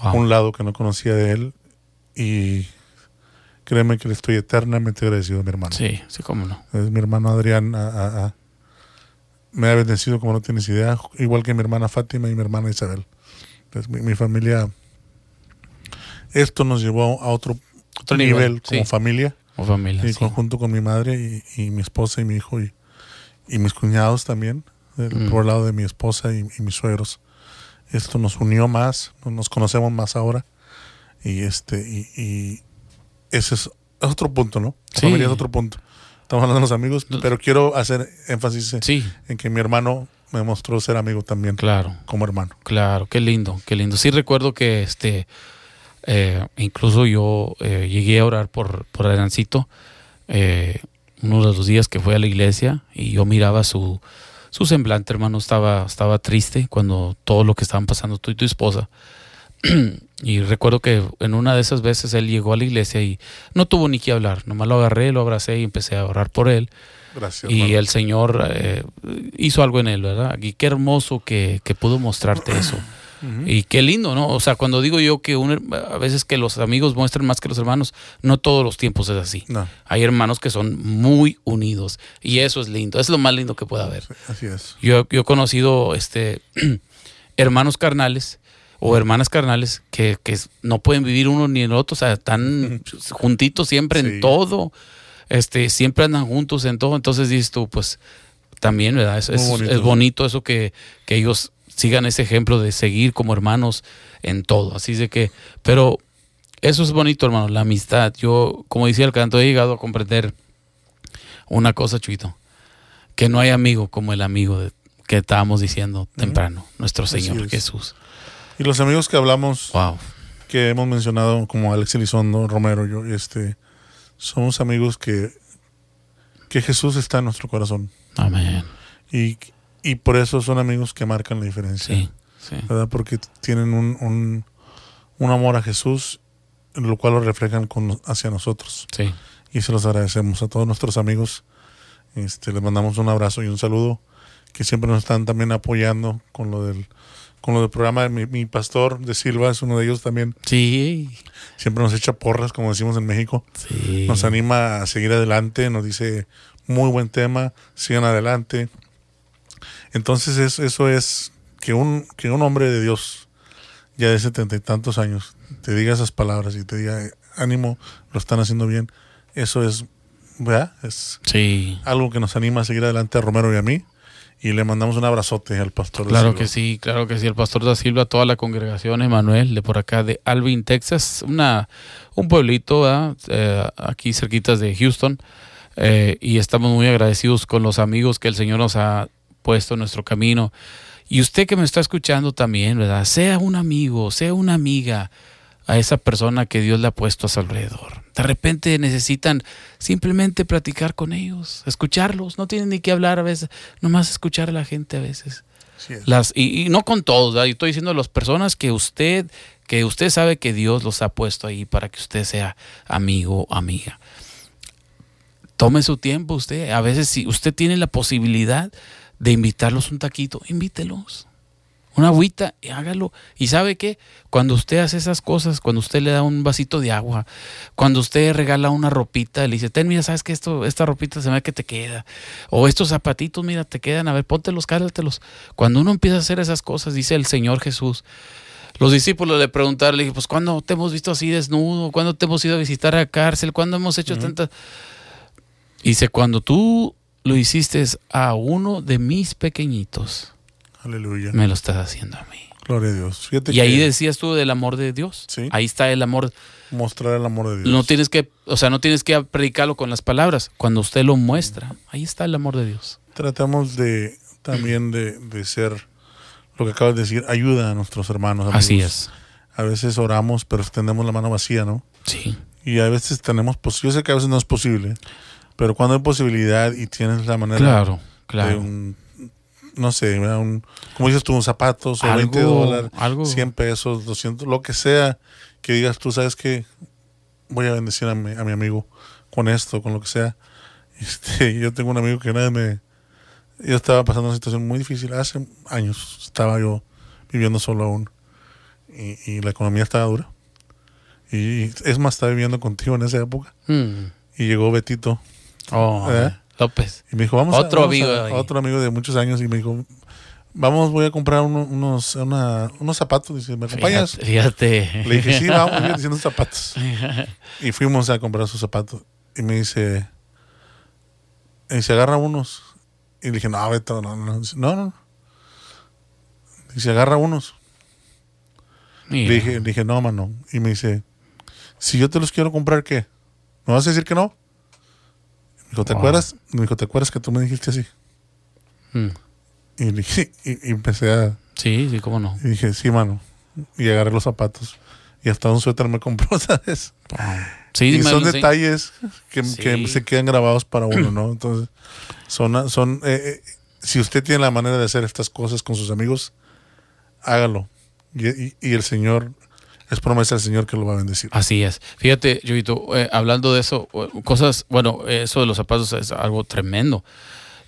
Wow. un lado que no conocía de él y créeme que le estoy eternamente agradecido a mi hermano. sí, sí, cómo no. Es mi hermano Adrián me ha bendecido como no tienes idea, igual que mi hermana Fátima y mi hermana Isabel. Mi, mi familia, esto nos llevó a otro, Otro nivel, nivel, como sí. familia, O familia. y sí. conjunto con mi madre y, y mi esposa y mi hijo y, y mis cuñados también, del- Mm. por el lado de mi esposa y, y mis suegros. Esto nos unió más, nos conocemos más ahora y este y, ese es otro punto, ¿no? La Sí. familia es otro punto. Estamos hablando de los amigos, pero quiero hacer énfasis en- Sí, en que mi hermano me mostró ser amigo también, claro. como hermano. Claro, qué lindo, qué lindo. Sí recuerdo que este, eh, incluso yo eh, llegué a orar por, por Arancito eh, uno de los días que fue a la iglesia y yo miraba su, su semblante, hermano, estaba, estaba triste cuando todo lo que estaban pasando tú y tu esposa. y recuerdo que en una de esas veces él llegó a la iglesia y no tuvo ni que hablar, nomás lo agarré, lo abracé y empecé a orar por él. Gracias. Y hermano. el Señor eh, hizo algo en él, ¿verdad? Y qué hermoso que, que pudo mostrarte eso. Y qué lindo, ¿no? O sea, cuando digo yo que un a veces que los amigos muestran más que los hermanos, no todos los tiempos es así. No, Hay hermanos que son muy unidos y eso es lindo, es lo más lindo que puede haber. sí, así es. Yo, yo he conocido este, hermanos carnales o hermanas carnales que, que no pueden vivir uno ni el otro, o sea, están juntitos siempre Sí. en todo, este, siempre andan juntos en todo, entonces dices tú, pues también, ¿verdad? Es, es- bonito. es bonito eso que, que ellos sigan ese ejemplo de seguir como hermanos en todo, así de que, pero eso es bonito, hermano, la amistad. Yo, como decía el canto, he llegado a comprender una cosa, Chuito, que no hay amigo como el amigo de- que estábamos diciendo temprano, nuestro Señor es. Jesús. Y los amigos que hablamos, Wow. que hemos mencionado, como Alex Elizondo, Romero, yo, este, somos amigos que, que Jesús está en nuestro corazón. Amén. Y, y por eso son amigos que marcan la diferencia. Sí, sí. ¿Verdad? Porque tienen un, un, un amor a Jesús, lo cual lo reflejan con, hacia nosotros. Sí. Y se los agradecemos a todos nuestros amigos. Este, les mandamos un abrazo y un saludo, que siempre nos están también apoyando con lo del, con lo del programa. Mi, mi pastor de Silva es uno de ellos también. Sí. Siempre nos echa porras, como decimos en México. Sí. Nos anima a seguir adelante, nos dice muy buen tema, sigan adelante. Entonces es, eso es que un, que un hombre de Dios, ya de setenta y tantos años, te diga esas palabras y te diga "Eh, ánimo, lo están haciendo bien, eso es, ¿verdad? Es Sí. algo que nos anima a seguir adelante a Romero y a mí. Y le mandamos un abrazote al pastor. Claro que sí, claro que sí. El pastor da Silva, toda la congregación, Emanuel, de por acá de Alvin, Texas, una, un pueblito. Eh, aquí cerquitas de Houston. Eh, y estamos muy agradecidos con los amigos que el Señor nos ha puesto en nuestro camino. Y usted que me está escuchando también, ¿verdad? Sea un amigo, sea una amiga a esa persona que Dios le ha puesto a su alrededor. De repente necesitan simplemente platicar con ellos, escucharlos. No tienen ni que hablar a veces, nomás escuchar a la gente a veces. Es. Las, y, y no con todos, ¿verdad? Yo estoy diciendo las personas que usted, que usted sabe que Dios los ha puesto ahí para que usted sea amigo o amiga. Tome su tiempo usted. A veces si usted tiene la posibilidad de invitarlos un taquito, invítelos. Una agüita, y hágalo. Y sabe qué, cuando usted hace esas cosas, cuando usted le da un vasito de agua, cuando usted regala una ropita, le dice, ten, mira, sabes que esto, esta ropita se me ve que te queda. O estos zapatitos, mira, te quedan, a ver, póntelos, cálatelos. Cuando uno empieza a hacer esas cosas, dice el Señor Jesús, los discípulos le preguntaron, le dije, pues ¿cuándo te hemos visto así desnudo? ¿Cuándo te hemos ido a visitar a la cárcel? ¿Cuándo hemos hecho tantas? Dice, cuando tú lo hiciste a uno de mis pequeñitos, Aleluya. me lo estás haciendo a mí. Gloria a Dios. Fíjate Y ahí decías tú del amor de Dios. Sí. Ahí está el amor. mostrar el amor de Dios. No tienes que, o sea, no tienes que predicarlo con las palabras. Cuando usted lo muestra, ahí está el amor de Dios. Tratamos de también de, de ser lo que acabas de decir, ayuda a nuestros hermanos. amigos. Así es. A veces oramos, pero tenemos la mano vacía, ¿no? Sí. Y a veces tenemos, pos- yo sé que a veces no es posible, pero cuando hay posibilidad y tienes la manera Claro, de claro. un, no sé, un, como dices tú, un zapatos o Algo- 20 dólares, algo. 100 pesos, 200, lo que sea, que digas tú, sabes que voy a bendecir a mi, a mi amigo con esto, con lo que sea. Este, yo tengo un amigo que vez me, yo estaba pasando una situación muy difícil, hace años estaba yo viviendo solo aún y, y la economía estaba dura. Y es más, estaba viviendo contigo en esa época Mm. y llegó Betito Oh, ¿Eh? López. Y me dijo, vamos Otro a, vamos amigo a- otro amigo de muchos años. Y me dijo, vamos, voy a comprar uno- unos, una- unos zapatos. Dice, ¿me acompañas? Fíjate. fíjate. Le dije, sí, vamos, yo diciendo zapatos. Y fuimos a comprar sus zapatos. Y me dice, y se agarra unos. Y le dije, no, Beto, no, no. Dice, no, no. Y se agarra unos. Mira. Le dije, le dije, no, mano. Y me dice, si yo te los quiero comprar, ¿qué? ¿Me vas a decir que no? Dijo, ¿te Wow. acuerdas? Me dijo, ¿te acuerdas que tú me dijiste así? Mm. Y, le dije, y, y empecé a... Sí, sí, cómo no. Y dije, sí, mano. Y agarré los zapatos. Y hasta un suéter me compró, ¿sabes? Sí, y son lo- sí. detalles que, Sí. se quedan grabados para uno, ¿no? Entonces, son... son eh, eh, si usted tiene la manera de hacer estas cosas con sus amigos, hágalo. Y, y- y el Señor, es promesa del Señor que lo va a bendecir. Así es. Fíjate, Yoito, eh, hablando de eso, eh, cosas, bueno, eso de los zapatos es algo tremendo.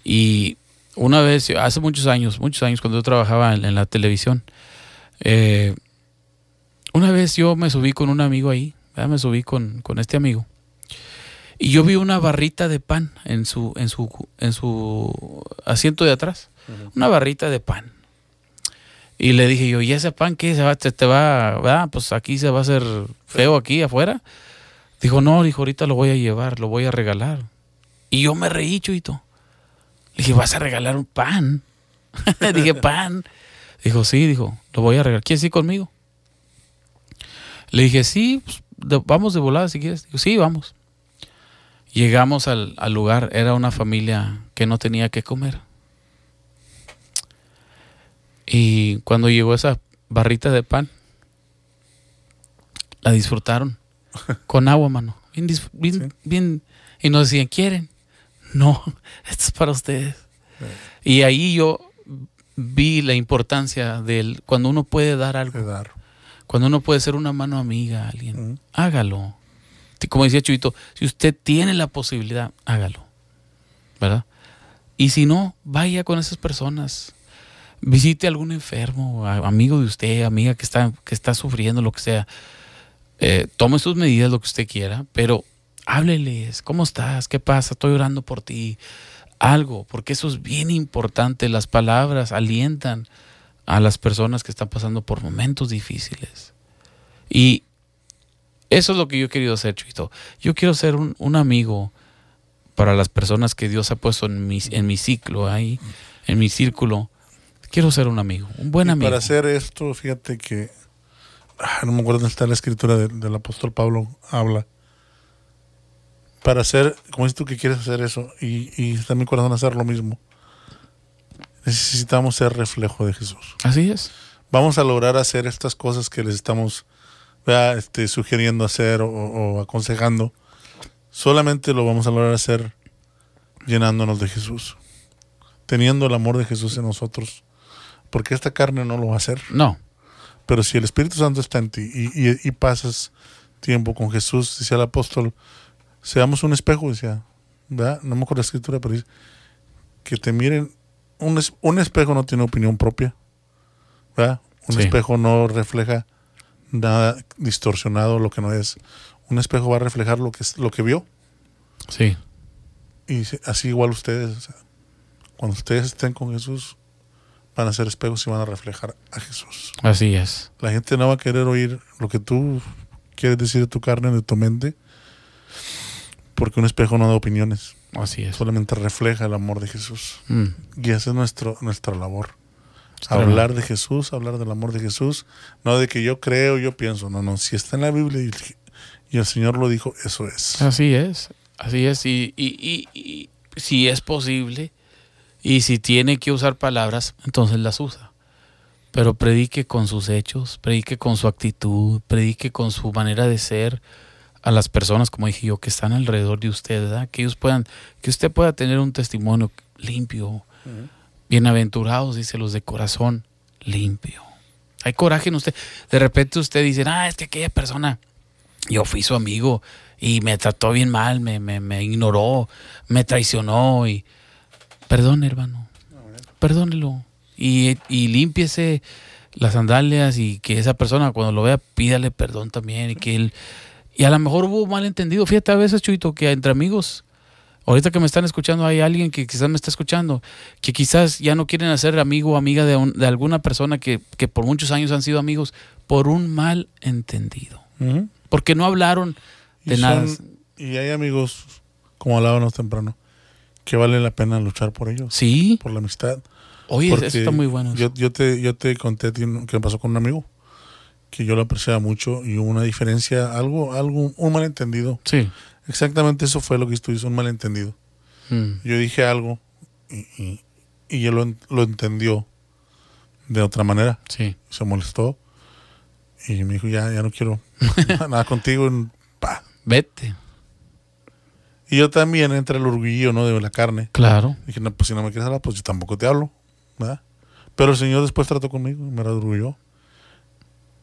Y una vez, hace muchos años, muchos años, cuando yo trabajaba en, en la televisión, eh, una vez yo me subí con un amigo ahí, ¿verdad? me subí con, con este amigo. Y yo vi una barrita de pan en su, en su, en su asiento de atrás. Una barrita de pan. Y le dije yo, ¿y ese pan qué? ¿Se va, te, va, pues aquí se va a hacer feo aquí afuera? Dijo, no, dijo, ahorita lo voy a llevar, lo voy a regalar. Y yo me reí, chuito. Le dije, ¿vas a regalar un pan? dije, pan. Dijo, sí, dijo, lo voy a regalar. ¿Quieres ir conmigo? Le dije, sí, pues, vamos de volada si quieres. Dijo, sí, vamos. Llegamos al, al lugar, era una familia que no tenía que comer. Y cuando llegó esa barrita de pan, la disfrutaron con agua, mano. Bien, bien, bien. Y nos decían, ¿quieren? No, esto es para ustedes. Y ahí yo vi la importancia del cuando uno puede dar algo, dar. cuando uno puede ser una mano amiga a alguien, hágalo. Como decía Chuito, si usted tiene la posibilidad, hágalo. ¿Verdad? Y si no, vaya con esas personas. Visite a algún enfermo, a- amigo de usted, amiga que está, que está sufriendo, lo que sea. Eh, tome sus medidas, lo que usted quiera, pero hábleles. ¿Cómo estás? ¿Qué pasa? Estoy orando por ti. Algo, porque eso es bien importante. Las palabras alientan a las personas que están pasando por momentos difíciles. Y eso es lo que yo he querido hacer, Chuito. Yo quiero ser un, un amigo para las personas que Dios ha puesto en mi, en mi ciclo ahí, en mi círculo. Quiero ser un amigo, un buen Y amigo. Para hacer esto, fíjate que. ah, no me acuerdo dónde está la escritura del, del apóstol Pablo. Habla. Para hacer, como dices tú que quieres hacer eso, y, y está en mi corazón hacer lo mismo, necesitamos ser reflejo de Jesús. Así es. Vamos a lograr hacer estas cosas que les estamos este, sugiriendo hacer o, o aconsejando. Solamente lo vamos a lograr hacer llenándonos de Jesús, teniendo el amor de Jesús en nosotros, porque esta carne no lo va a hacer. No, Pero si el Espíritu Santo está en ti y, y- y pasas tiempo con Jesús, decía el apóstol, seamos un espejo, decía, ¿verdad? No me acuerdo la escritura, pero dice, que te miren, un, es- un espejo no tiene opinión propia, ¿verdad? Un Sí. espejo no refleja nada distorsionado, lo que no es. Un espejo va a reflejar lo que, es, lo que vio. sí, Y así igual ustedes, o sea, cuando ustedes estén con Jesús, van a ser espejos y van a reflejar a Jesús. así es. La gente no va a querer oír lo que tú quieres decir de tu carne, de tu mente, porque un espejo no da opiniones, Así es. solamente refleja el amor de Jesús. Mm, Y esa es nuestro, nuestra labor. Claro. Hablar de Jesús, hablar del amor de Jesús, no de que yo creo, yo pienso, no, no, si está en la Biblia y, y el Señor lo dijo, eso es. Así es. Así es. Y, y, y- y si es posible y si tiene que usar palabras, entonces las usa. Pero predique con sus hechos, predique con su actitud, predique con su manera de ser a las personas, como dije yo, que están alrededor de usted, ¿verdad? Que ellos puedan, que usted pueda tener un testimonio limpio. Bienaventurados, dice los de corazón limpio. Hay coraje en usted. De repente usted dice, ah, es que aquella persona, yo fui su amigo y me trató bien mal, me, me, me ignoró, me traicionó y perdón, hermano, perdónelo y, y límpiese las sandalias y que esa persona cuando lo vea pídale perdón también y que él y a lo mejor hubo malentendido. Fíjate a veces, Chuito, que entre amigos Ahorita que me están escuchando, hay alguien que quizás me está escuchando, que quizás ya no quieren hacer amigo o amiga de, un- de alguna persona que, que por muchos años han sido amigos por un mal entendido. Porque no hablaron de Y nada. y hay amigos, como hablábamos temprano, que vale la pena luchar por ellos, Sí, por la amistad. oye, Porque eso está muy bueno. Yo, yo te, yo te conté que me pasó con un amigo que yo lo apreciaba mucho y hubo una diferencia, algo, algo, un malentendido. Sí. Exactamente eso fue lo que tú hizo, un malentendido. Mm. Yo dije algo y, y, y él lo, lo entendió de otra manera. Sí. Se molestó y me dijo, ya, ya no quiero nada contigo. y. Vete. Y yo también entre el orgullo ¿no? de la carne. Claro. Dije, no, pues si no me quieres hablar, pues yo tampoco te hablo. ¿verdad? Pero el Señor después trató conmigo y me orgulló.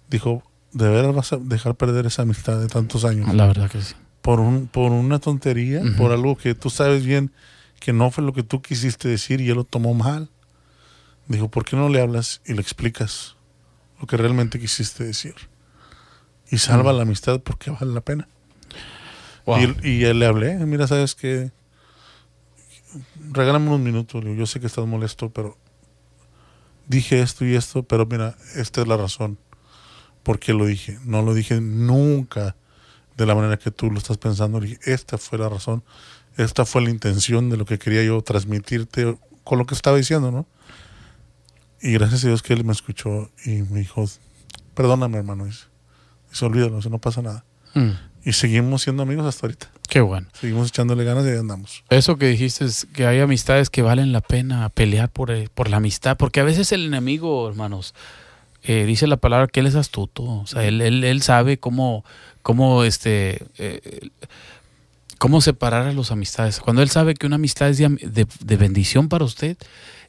Dijo, ¿de veras vas a dejar perder esa amistad de tantos años? La verdad que sí. Por, un, por una tontería, por algo que tú sabes bien que no fue lo que tú quisiste decir y él lo tomó mal. Dijo, ¿por qué no le hablas y le explicas lo que realmente quisiste decir? Y salva la amistad porque vale la pena. Wow. Y, él- y le hablé, mira, sabes que regálame unos minutos, yo sé que estás molesto, pero dije esto y esto, pero mira, esta es la razón por qué lo dije. No lo dije nunca de la manera que tú lo estás pensando. Dije, esta fue la razón, esta fue la intención de lo que quería yo transmitirte con lo que estaba diciendo, ¿no? Y gracias a Dios que él me escuchó y me dijo, perdóname hermano, dice, dice olvídalo, no pasa nada. Mm. Y seguimos siendo amigos hasta ahorita. Qué bueno. Seguimos echándole ganas y ahí andamos. Eso que dijiste es que hay amistades que valen la pena pelear por, eh, por la amistad, porque a veces el enemigo, hermanos, eh, dice la palabra que él es astuto, o sea, él, él, él sabe cómo, cómo, este, eh, cómo separar a las amistades. Cuando él sabe que una amistad es de, de bendición para usted,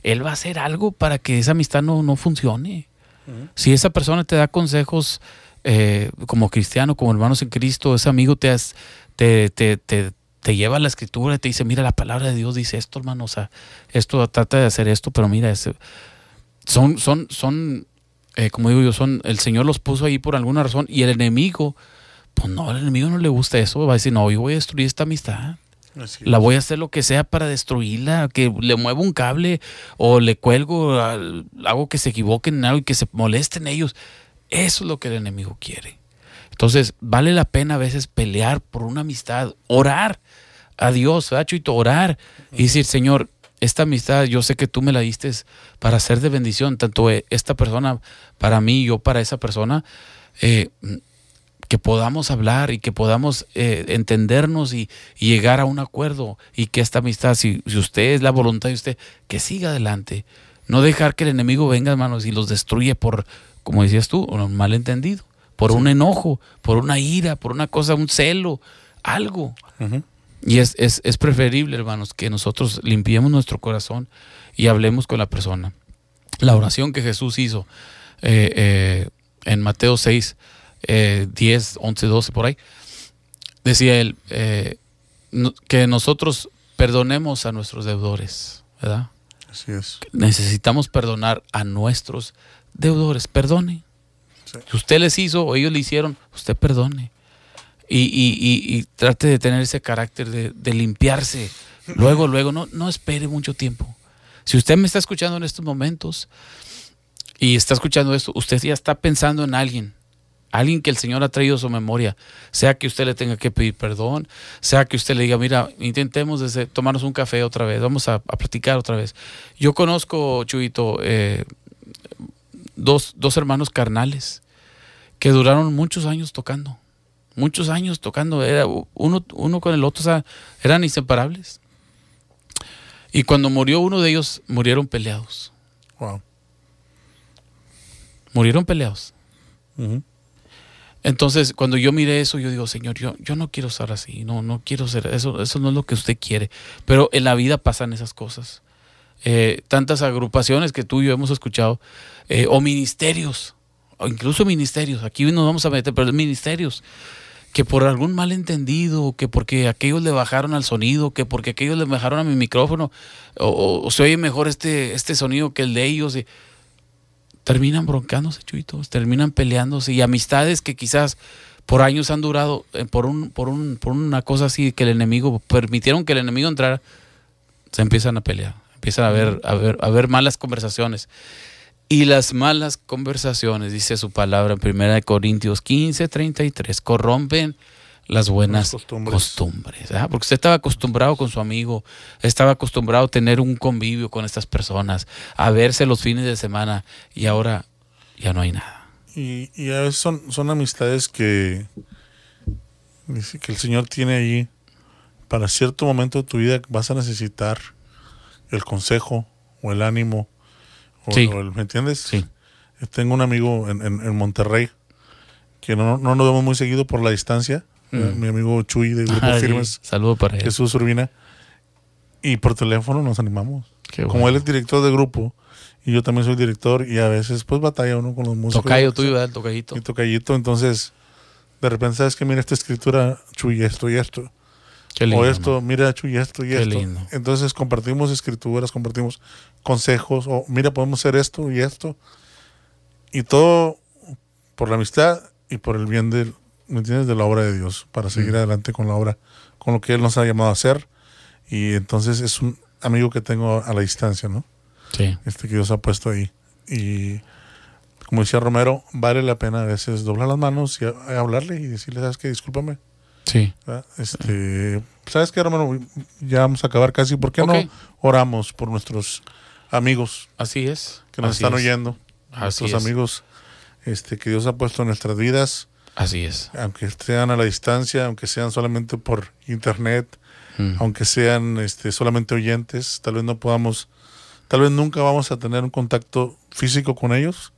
él va a hacer algo para que esa amistad no, no funcione. Si esa persona te da consejos eh, como cristiano, como hermanos en Cristo, ese amigo te, has- te, te, te, te lleva a la escritura y te dice, mira, la palabra de Dios dice esto, hermano, o sea, esto trata de hacer esto, pero mira, son, son, son, eh, como digo yo, son, el Señor los puso ahí por alguna razón y el enemigo, pues no, al enemigo no le gusta eso, va a decir, no, yo voy a destruir esta amistad. La voy a hacer lo que sea para destruirla, que le muevo un cable o le cuelgo, hago que se equivoquen en algo y que se molesten ellos. Eso es lo que el enemigo quiere. Entonces, vale la pena a veces pelear por una amistad, orar a Dios, ¿verdad, Chuito? Orar y decir, Señor, esta amistad yo sé que tú me la diste para ser de bendición, tanto eh, esta persona para mí, yo para esa persona. eh, que podamos hablar y que podamos eh, entendernos y, y llegar a un acuerdo y que esta amistad, si, si usted es la voluntad de usted, que siga adelante. No dejar que el enemigo venga, hermanos, y los destruye por, como decías tú, un malentendido, por un enojo, por una ira, por una cosa, un celo, algo. Y es, es, es preferible, hermanos, que nosotros limpiemos nuestro corazón y hablemos con la persona. La oración que Jesús hizo eh, eh, en Mateo 6, eh, 10, 11, 12, por ahí, decía él eh, no- que nosotros perdonemos a nuestros deudores, ¿verdad? Así es. Necesitamos perdonar a nuestros deudores. Perdone. Sí. Si usted les hizo o ellos le hicieron, usted perdone. Y, y- y- y trate de tener ese carácter de, de limpiarse. Luego, luego, no, no espere mucho tiempo. Si usted me está escuchando en estos momentos y está escuchando esto, usted ya está pensando en alguien, alguien que el Señor ha traído a su memoria, sea que usted le tenga que pedir perdón, sea que usted le diga, mira, intentemos desde tomarnos un café otra vez, vamos a, a platicar otra vez. Yo conozco, Chuito, eh, dos, dos hermanos carnales que duraron muchos años tocando, muchos años tocando, era uno, uno con el otro, o sea, eran inseparables. Y cuando murió uno de ellos, murieron peleados, Wow. murieron peleados. Entonces, cuando yo miré eso, yo digo, Señor, yo, yo no quiero ser así, no, no quiero ser, eso, eso no es lo que usted quiere. Pero en la vida pasan esas cosas. Eh, tantas agrupaciones que tú y yo hemos escuchado, eh, o ministerios, o incluso ministerios, aquí nos vamos a meter, pero ministerios, que por algún malentendido, que porque aquellos le bajaron al sonido, que porque aquellos le bajaron a mi micrófono, o, o- se oye mejor este, este sonido que el de ellos. y- terminan broncándose, chuitos, terminan peleándose y amistades que quizás por años han durado eh, por un por un por una cosa así que el enemigo permitieron que el enemigo entrara se empiezan a pelear empiezan a ver a ver a ver malas conversaciones y las malas conversaciones dice su palabra en primera de Corintios 15 33 corrompen las buenas Las costumbres. costumbres ¿ah? porque usted estaba acostumbrado con su amigo estaba acostumbrado a tener un convivio con estas personas a verse los fines de semana y ahora ya no hay nada Y, y a veces son, son amistades que, que el Señor tiene ahí para cierto momento de tu vida vas a necesitar el consejo o el ánimo. O, Sí. o el- ¿Me entiendes? Sí. Tengo un amigo en, en- en Monterrey que no, no nos vemos muy seguido por la distancia. eh, Mm. Mi amigo Chuy de Grupo Ay, Firmes, saludo para él Jesús Urbina. Y por teléfono nos animamos. Qué Como bueno. él es director de grupo y yo también soy director y a veces pues batalla uno con los músicos. Tocayo tuyo, ¿verdad? El tocayito. y tocallito, entonces de repente sabes que mira esta escritura, Chuy, esto y esto. Qué lindo. o esto, ¿no? mira, Chuy, esto y Qué esto. lindo. Entonces compartimos escrituras, compartimos consejos, o mira, podemos hacer esto y esto. Y todo por la amistad y por el bien del, ¿me entiendes? de la obra de Dios, para seguir Mm. adelante con la obra, con lo que Él nos ha llamado a hacer. Y entonces es un amigo que tengo a la distancia, ¿no? Sí. este que Dios ha puesto ahí. Y como decía Romero, vale la pena a veces doblar las manos y a- a hablarle y decirle, ¿sabes qué? Discúlpame. Sí. Este, ¿Sabes qué, Romero? Ya vamos a acabar casi. ¿Por qué no oramos por nuestros amigos Así es. que nos Así están es. oyendo? Así nuestros es. amigos este, que Dios ha puesto en nuestras vidas, Así es. aunque sean a la distancia, aunque sean solamente por internet, Mm. aunque sean este, solamente oyentes, tal vez no podamos, tal vez nunca vamos a tener un contacto físico con ellos,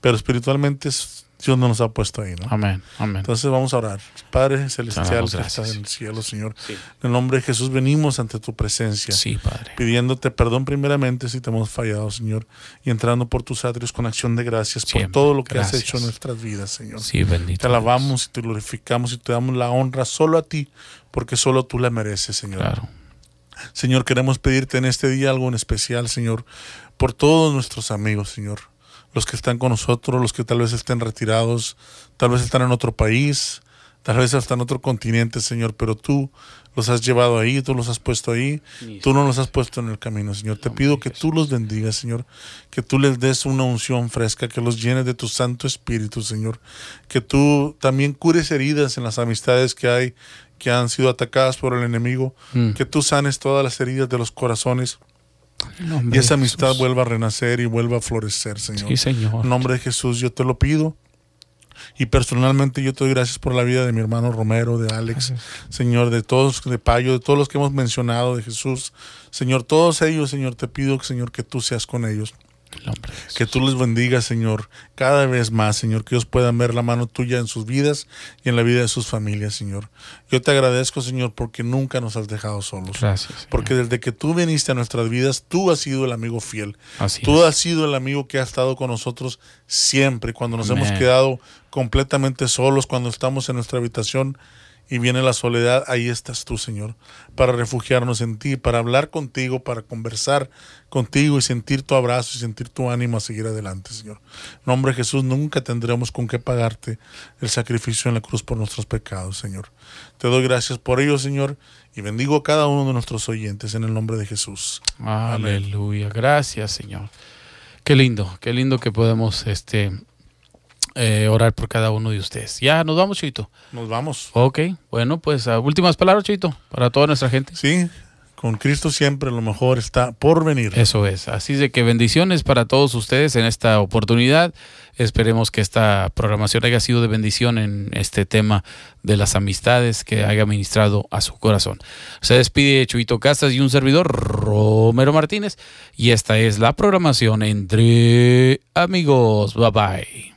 pero espiritualmente es- Dios no nos ha puesto ahí, ¿no? Amén. Amén. Entonces vamos a orar. Padre celestial que gracias. estás en el cielo, Señor. Sí. En el nombre de Jesús venimos ante tu presencia. Sí, Padre. Pidiéndote perdón primeramente si te hemos fallado, Señor, y entrando por tus atrios con acción de gracias por todo lo que has hecho en nuestras vidas, Señor. Sí, bendito. Te alabamos y te glorificamos y te damos la honra solo a ti, porque solo tú la mereces, Señor. Claro. Señor, queremos pedirte en este día algo en especial, Señor, por todos nuestros amigos, Señor. Los que están con nosotros, los que tal vez estén retirados, tal vez están en otro país, tal vez hasta en otro continente, Señor, pero tú los has llevado ahí, tú los has puesto ahí, tú no los has puesto en el camino, Señor. Te pido que tú los bendigas, Señor, que tú les des una unción fresca, que los llenes de tu Santo Espíritu, Señor, que tú también cures heridas en las amistades que hay, que han sido atacadas por el enemigo, Mm. que tú sanes todas las heridas de los corazones y esa amistad vuelva a renacer y vuelva a florecer, Señor. Sí, Señor. En nombre de Jesús yo te lo pido. Y personalmente yo te doy gracias por la vida de mi hermano Romero, de Alex, Señor, de todos, de Payo, de todos los que hemos mencionado, de Jesús. Señor, todos ellos, Señor, te pido, Señor, que tú seas con ellos. Que tú les bendigas, Señor, cada vez más, Señor, que ellos puedan ver la mano tuya en sus vidas y en la vida de sus familias, Señor. Yo te agradezco, Señor, porque nunca nos has dejado solos. Gracias. Señor. Porque desde que tú viniste a nuestras vidas, tú has sido el amigo fiel. Así Tú es. has sido el amigo que ha estado con nosotros siempre, cuando nos Amén. hemos quedado completamente solos, cuando estamos en nuestra habitación y viene la soledad, ahí estás tú, Señor, para refugiarnos en ti, para hablar contigo, para conversar contigo y sentir tu abrazo y sentir tu ánimo a seguir adelante, Señor. En nombre de Jesús, nunca tendremos con qué pagarte el sacrificio en la cruz por nuestros pecados, Señor. Te doy gracias por ello, Señor, y bendigo a cada uno de nuestros oyentes en el nombre de Jesús. Aleluya. Gracias, Señor. Qué lindo, qué lindo que podemos este eh, orar por cada uno de ustedes. Ya nos vamos, Chito. Nos vamos. Ok, bueno, pues ah, últimas palabras, Chito, para toda nuestra gente. Sí, con Cristo siempre lo mejor está por venir. Eso es. Así de que bendiciones para todos ustedes en esta oportunidad. Esperemos que esta programación haya sido de bendición en este tema de las amistades que haya ministrado a su corazón. Se despide Chuito Casas y un servidor, Romero Martínez. Y esta es la programación entre amigos. Bye bye.